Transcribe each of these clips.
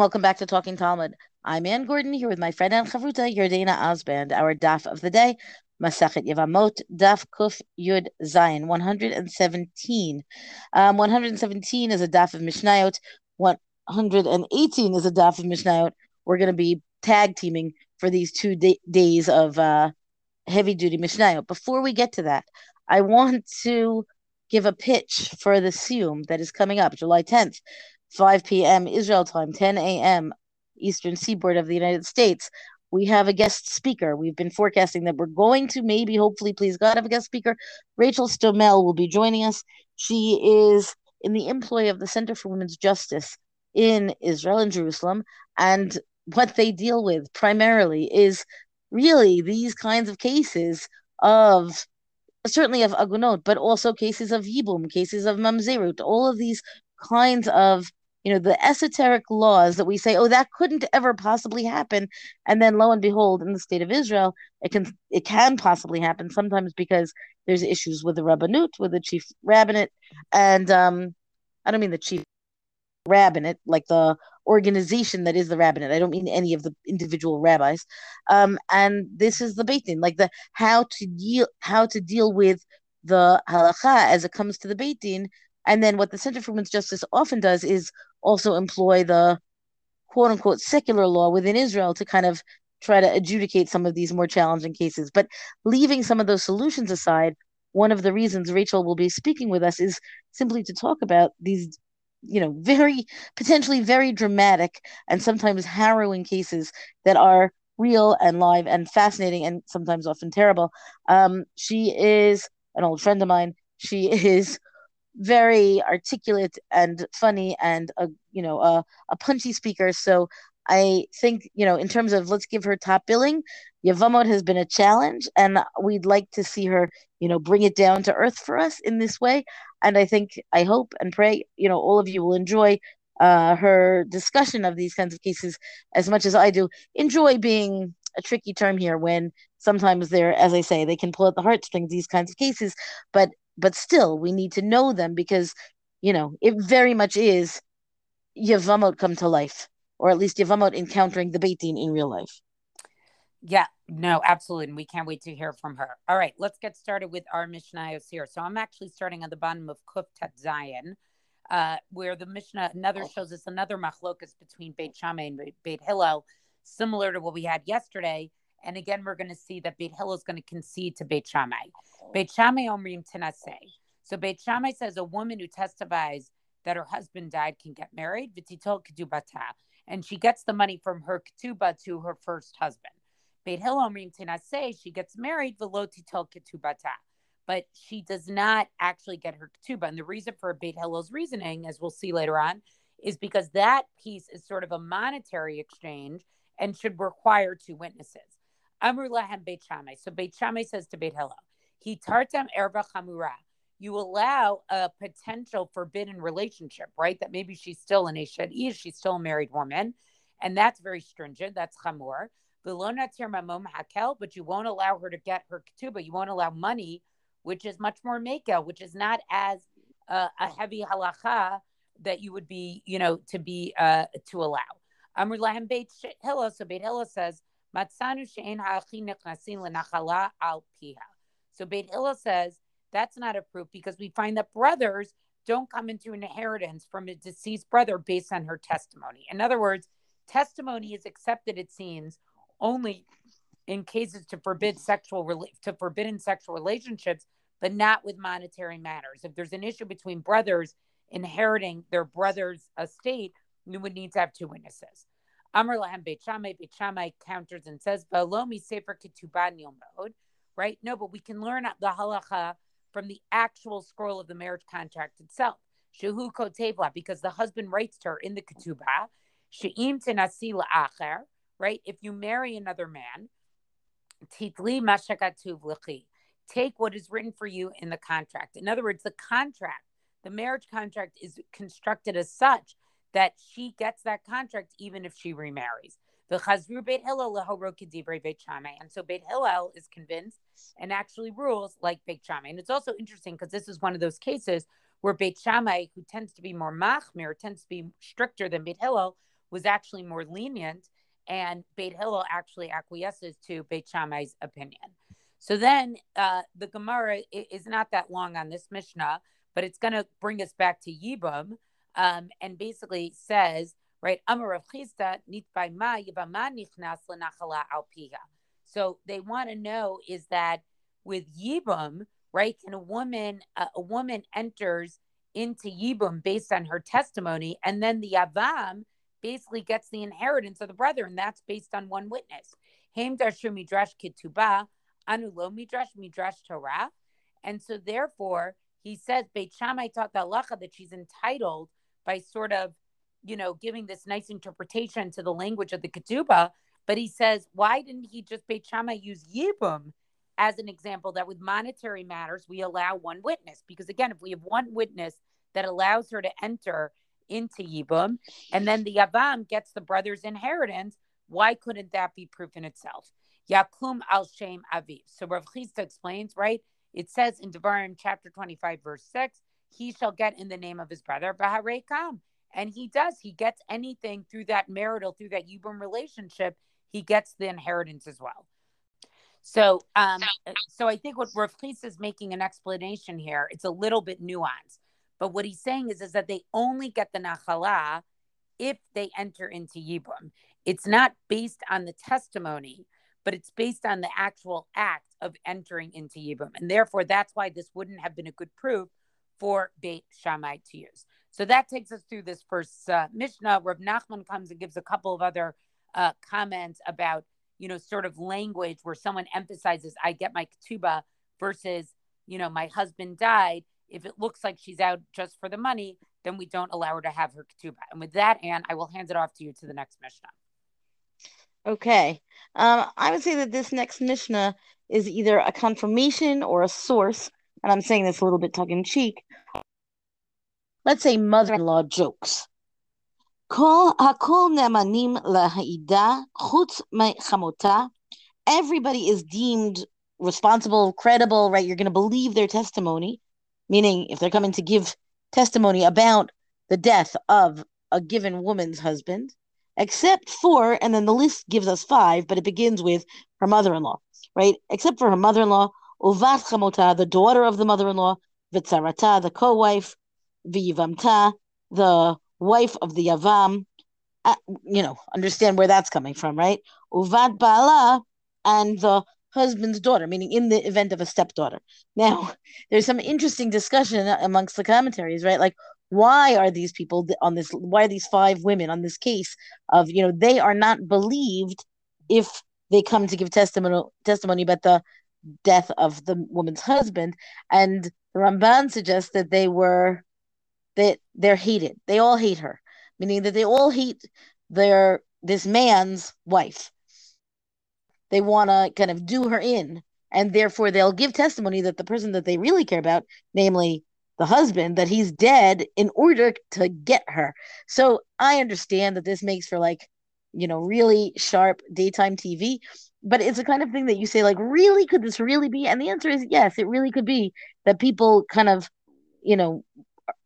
welcome back to Talking Talmud. I'm Anne Gordon here with my friend and chavruta Yardena Osband. Our daf of the day, Masachet Yevamot, daf Kuf Yud Zayin, 117. Um, 117 is a daf of Mishnayot. 118 is a daf of Mishnayot. We're going to be tag teaming for these two day- days of uh, heavy duty Mishnayot. Before we get to that, I want to give a pitch for the Siyum that is coming up July 10th. 5 p.m. Israel time, 10 a.m. Eastern Seaboard of the United States. We have a guest speaker. We've been forecasting that we're going to maybe, hopefully, please God, have a guest speaker. Rachel Stomel will be joining us. She is in the employ of the Center for Women's Justice in Israel and Jerusalem. And what they deal with primarily is really these kinds of cases of certainly of agunot, but also cases of yibum, cases of mamzerut, all of these kinds of you know the esoteric laws that we say oh that couldn't ever possibly happen. And then lo and behold in the state of israel it can it can possibly happen sometimes because there's issues with the rabbinut with the chief rabbinate and um i don't mean the chief rabbinate like the organization that is the rabbinate. I don't mean any of the individual rabbis. Um and this is the beit din like the how to deal how to deal with the halacha as it comes to the beit din and then what the Center for Women's Justice often does is also employ the quote unquote secular law within Israel to kind of try to adjudicate some of these more challenging cases. But leaving some of those solutions aside, one of the reasons Rachel will be speaking with us is simply to talk about these, you know, very potentially very dramatic and sometimes harrowing cases that are real and live and fascinating and sometimes often terrible. Um, she is an old friend of mine. She is very articulate and funny and a you know a, a punchy speaker. So i think you know in terms of let's give her top billing yavamot has been a challenge and we'd like to see her you know bring it down to earth for us in this way. And i think i hope and pray you know all of you will enjoy uh, her discussion of these kinds of cases as much as i do. Enjoy being a tricky term here when sometimes they're as i say they can pull at the heartstrings these kinds of cases. But but still we need to know them because you know it very much is Yavamot come to life, or at least Yavamot encountering the Beit Din in real life. Yeah, no, absolutely. And we can't wait to hear from her. All right, let's get started with our Mishnayos here. So I'm actually starting on the bottom of Kuf Tet Zayin, uh, where the Mishnah another shows us another machlokas between Beit Shammai and Beit Hillel, similar to what we had yesterday. And again, we're going to see that Beit Hillel is going to concede to Beit Shammai. Oh. Beit Shammai omrim tenase. So Beit Shammai says a woman who testifies that her husband died can get married, v'titol ketubata, and she gets the money from her ketuba to her first husband. Beit Hillel omrim tenase, she gets married, v'lo titol ketubata, but she does not actually get her ketuba. And the reason for Beit Hillel's reasoning, as we'll see later on, is because that piece is sort of a monetary exchange and should require two witnesses. Amr lahem Beit Shammai. So Beit Shammai says to Beit Hillel, he tartam erba chamura. You allow a potential forbidden relationship, right? That maybe she's still an Eshet Ish, she's still a married woman. And that's very stringent. That's chamur. hakel, but you won't allow her to get her ketubah. You won't allow money, which is much more mekel, which is not as uh, a heavy halacha that you would be, you know, to be uh, to allow. Amr lahem Beit Hillel. So Beit Hillel says, So Beit Hillel says that's not a proof because we find that brothers don't come into an inheritance from a deceased brother based on her testimony. In other words, testimony is accepted, it seems, only in cases to forbid sexual to forbidden sexual relationships, but not with monetary matters. If there's an issue between brothers inheriting their brother's estate, you would need to have two witnesses. Amr Lahem Beit counters and says, Valomi Sefer Ketuban Yomod, right? No, but we can learn the halacha from the actual scroll of the marriage contract itself. Shehu Kotevla, because the husband writes to her in the ketubah, She'im tenasi acher, right? If you marry another man, titli mashakatuv take what is written for you in the contract. In other words, the contract, the marriage contract is constructed as such that she gets that contract even if she remarries. And so Beit Hillel is convinced and actually rules like Beit Shammai. And it's also interesting because this is one of those cases where Beit Shammai, who tends to be more machmir, tends to be stricter than Beit Hillel, was actually more lenient, and Beit Hillel actually acquiesces to Beit Shammai's opinion. So then uh, the Gemara is not that long on this Mishnah, but it's going to bring us back to Yibum um, and basically says, right. So they want to know is that with Yibum, right, can a woman, uh, a woman enters into Yibum based on her testimony, and then the Avam basically gets the inheritance of the brother, and that's based on one witness. And so therefore, he says Beit Shammai taught the halacha that she's entitled by sort of, you know, giving this nice interpretation to the language of the Ketubah. But he says, why didn't he just Beit Shammai use Yibum as an example that with monetary matters, we allow one witness? Because again, if we have one witness that allows her to enter into Yibum, and then the Yavam gets the brother's inheritance, why couldn't that be proof in itself? Yakum al Shem Aviv. So Rav Chisda explains, right? It says in Devarim chapter 25, verse 6, he shall get in the name of his brother, Baharekam. And he does. He gets anything through that marital, through that Yibum relationship, he gets the inheritance as well. So, um, so I think what Rav is making an explanation here. It's a little bit nuanced, but what he's saying is, is that they only get the nachala if they enter into Yibum. It's not based on the testimony, but it's based on the actual act of entering into Yibum. And therefore, that's why this wouldn't have been a good proof for Beit Shammai to use. So that takes us through this first uh, Mishnah. Rav Nachman comes and gives a couple of other uh, comments about, you know, sort of language where someone emphasizes, I get my ketubah versus, you know, my husband died. If it looks like she's out just for the money, then we don't allow her to have her ketubah. And with that, Anne, I will hand it off to you to the next Mishnah. Okay. Um, I would say that this next Mishnah is either a confirmation or a source, and I'm saying this a little bit tongue in cheek. Let's say mother in law jokes. Everybody is deemed responsible, credible, right? You're going to believe their testimony, meaning if they're coming to give testimony about the death of a given woman's husband, except for, and then the list gives us five, but it begins with her mother in law, right? Except for her mother in law, Uvat Chamota, the daughter of the mother in law, Vitzarata, the co wife, Viyivamta, the wife of the Yavam. Uh, you know, understand where that's coming from, right? Uvat Bala, and the husband's daughter, meaning in the event of a stepdaughter. Now, there's some interesting discussion amongst the commentaries, right? Like, why are these people on this why are these five women on this case of you know they are not believed if they come to give testimony testimony about the death of the woman's husband and the ramban suggests that they were that they're hated they all hate her meaning that they all hate their this man's wife they want to kind of do her in and therefore they'll give testimony that the person that they really care about namely the husband that he's dead in order to get her. So I understand that this makes for like, you know, really sharp daytime TV, but it's a kind of thing that you say, like, really, could this really be? And the answer is yes, it really could be that people kind of, you know,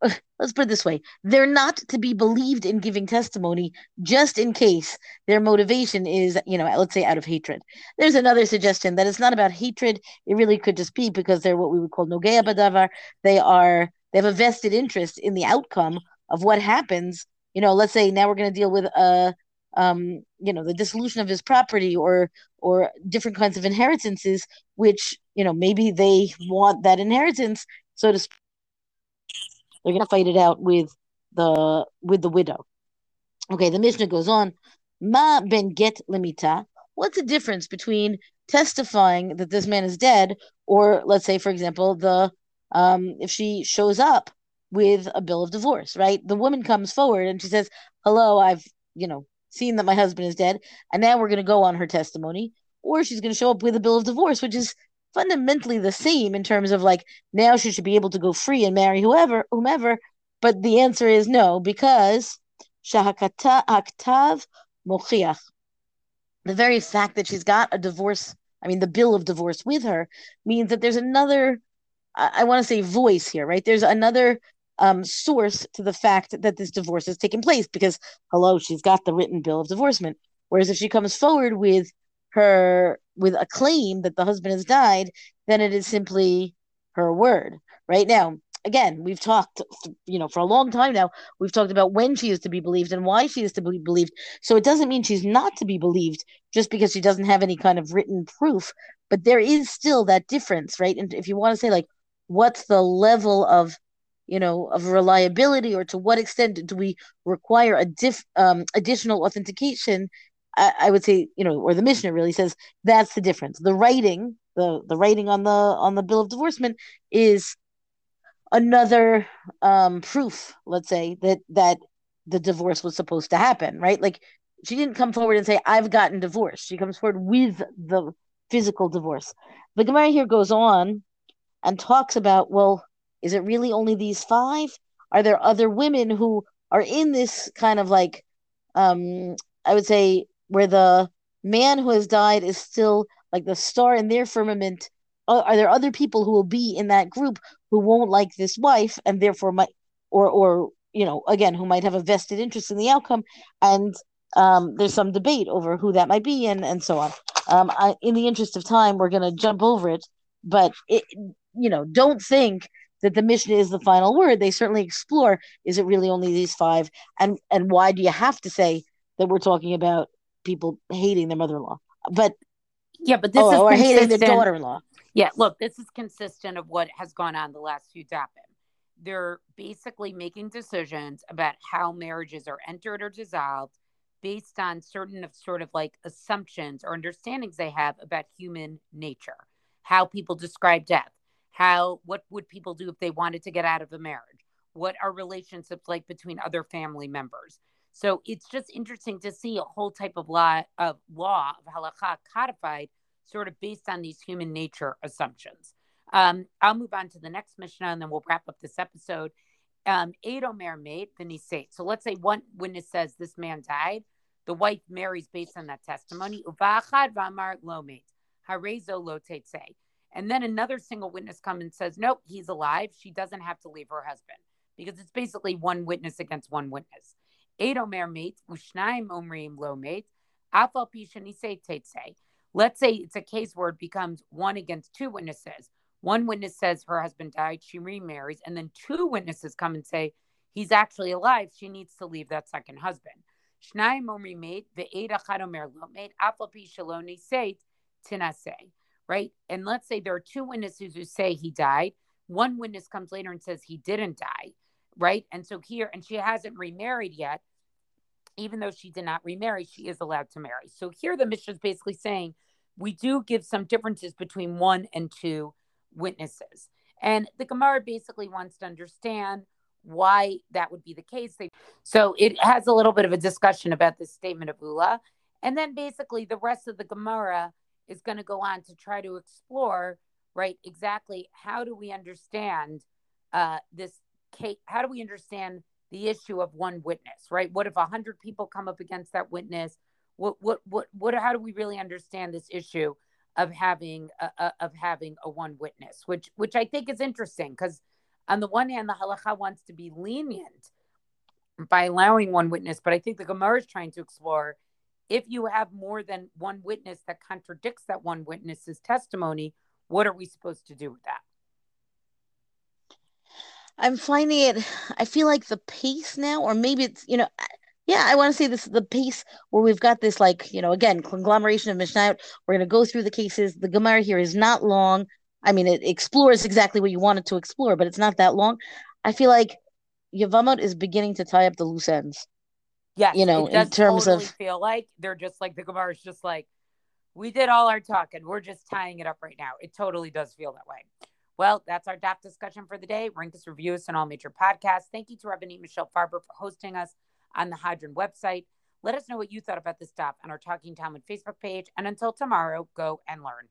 let's put it this way they're not to be believed in giving testimony just in case their motivation is you know let's say out of hatred. There's another suggestion that it's not about hatred it really could just be because they're what we would call nogea badavar they are they have a vested interest in the outcome of what happens. You know let's say now we're going to deal with a uh, um you know the dissolution of his property or or different kinds of inheritances which you know maybe they want that inheritance so to speak they're to fight it out with the with the widow. Okay, the Mishnah goes on. Ma ben get limita. What's the difference between testifying that this man is dead, or let's say, for example, the um, if she shows up with a bill of divorce, right? The woman comes forward and she says, "Hello, I've you know seen that my husband is dead, and now we're going to go on her testimony." Or she's going to show up with a bill of divorce, which is fundamentally the same in terms of like now she should be able to go free and marry whoever whomever but the answer is no because shahaktav mochiach the very fact that she's got a divorce i mean the bill of divorce with her means that there's another i, I want to say voice here right there's another um, source to the fact that this divorce has taken place because, hello, she's got the written bill of divorcement. Whereas if she comes forward with her with a claim that the husband has died, then it is simply her word. Right now, again, we've talked, you know, for a long time now. We've talked about when she is to be believed and why she is to be believed. So it doesn't mean she's not to be believed just because she doesn't have any kind of written proof. But there is still that difference, right? And if you want to say like, what's the level of you know of reliability or to what extent do we require a diff um, additional authentication? I, I, would say you know or the Mishnah really says that's the difference. The writing the the writing on the on the bill of divorcement is another um proof let's say that that the divorce was supposed to happen right? Like she didn't come forward and say i've gotten divorced. She comes forward with the physical divorce. The gemara here goes on and talks about well is it really only these five? Are there other women who are in this kind of like um i would say where the man who has died is still like the star in their firmament are there other people who will be in that group who won't like this wife and therefore might or or you know again who might have a vested interest in the outcome? And um, there's some debate over who that might be and and so on. Um, I, in the interest of time we're going to jump over it but it, you know don't think that the Mishnah is the final word. They certainly explore is it really only these five? And and why do you have to say that we're talking about people hating their mother-in-law? But yeah but this oh, is or hating their daughter-in-law. Yeah, look, this is consistent of what has gone on the last few dapim. They're basically making decisions about how marriages are entered or dissolved based on certain of sort of like assumptions or understandings they have about human nature, how people describe death, how what would people do if they wanted to get out of a marriage, what are relationships like between other family members. So it's just interesting to see a whole type of law of law of halakha codified sort of based on these human nature assumptions. Um, I'll move on to the next Mishnah and then we'll wrap up this episode. Um, Omer made the Nisate. So let's say one witness says this man died. The wife marries based on that testimony. And then another single witness comes and says, Nope, he's alive. She doesn't have to leave her husband because it's basically one witness against one witness. Omer mate, Ushnaim Omrim lo mate, Afal Nisate Let's say it's a case where it becomes one against two witnesses. One witness says her husband died, she remarries, and then two witnesses come and say he's actually alive. She needs to leave that second husband. Right? And let's say there are two witnesses who say he died. One witness comes later and says he didn't die. Right? And so here, and she hasn't remarried yet even though she did not remarry, she is allowed to marry. So here the Mishnah is basically saying we do give some differences between one and two witnesses. And the Gemara basically wants to understand why that would be the case. So it has a little bit of a discussion about this statement of Ula. And then basically the rest of the Gemara is going to go on to try to explore, right, exactly how do we understand uh, this case? How do we understand the issue of one witness, right? What if a hundred people come up against that witness? What, what, what, what, how do we really understand this issue of having, a, a, of having a one witness, which, which I think is interesting because on the one hand, the halacha wants to be lenient by allowing one witness, but I think the Gemara is trying to explore if you have more than one witness that contradicts that one witness's testimony, what are we supposed to do with that? I'm finding it. I feel like the pace now, or maybe it's you know, yeah, I want to say this the pace where we've got this like you know again conglomeration of Mishnah. We're going to go through the cases. The Gemara here is not long. I mean, it explores exactly what you wanted to explore, but it's not that long. I feel like Yavamot is beginning to tie up the loose ends. Yeah, you know, in terms totally of feel like they're just like the Gemara is just like we did all our talking. We're just tying it up right now. It totally does feel that way. Well, that's our DAF discussion for the day. Rank us, review us on all major podcasts. Thank you to Rabbanit Michelle Farber for hosting us on the Hadran website. Let us know what you thought about this stuff on our Talking Talmud Facebook page. And until tomorrow, go and learn.